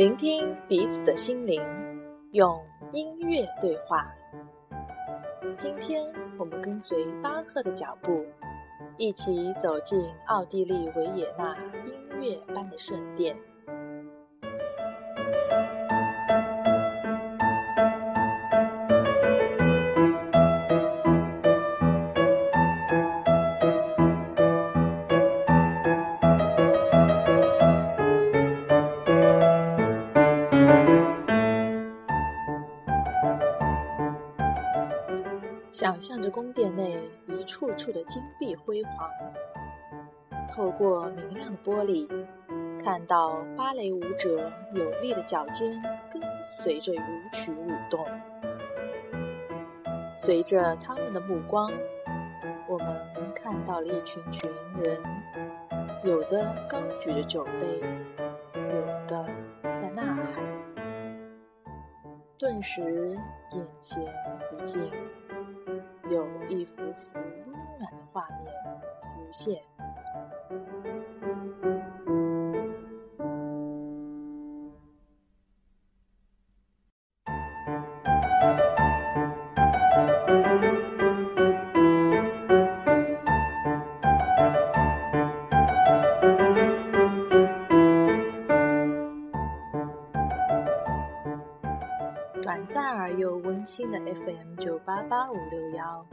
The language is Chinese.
聆听彼此的心灵，用音乐对话。今天我们跟随巴赫的脚步，一起走进奥地利维也纳音乐般的圣殿。想象着宫殿内一处处的金碧辉煌，透过明亮的玻璃，看到芭蕾舞者有力的脚尖跟随着舞曲舞动。随着他们的目光，我们看到了一群群人，有的高举着酒杯，有的在呐喊。顿时，眼前一静。有一幅幅温暖的画面浮现。短暂而又温馨的 fm 九八八五六幺。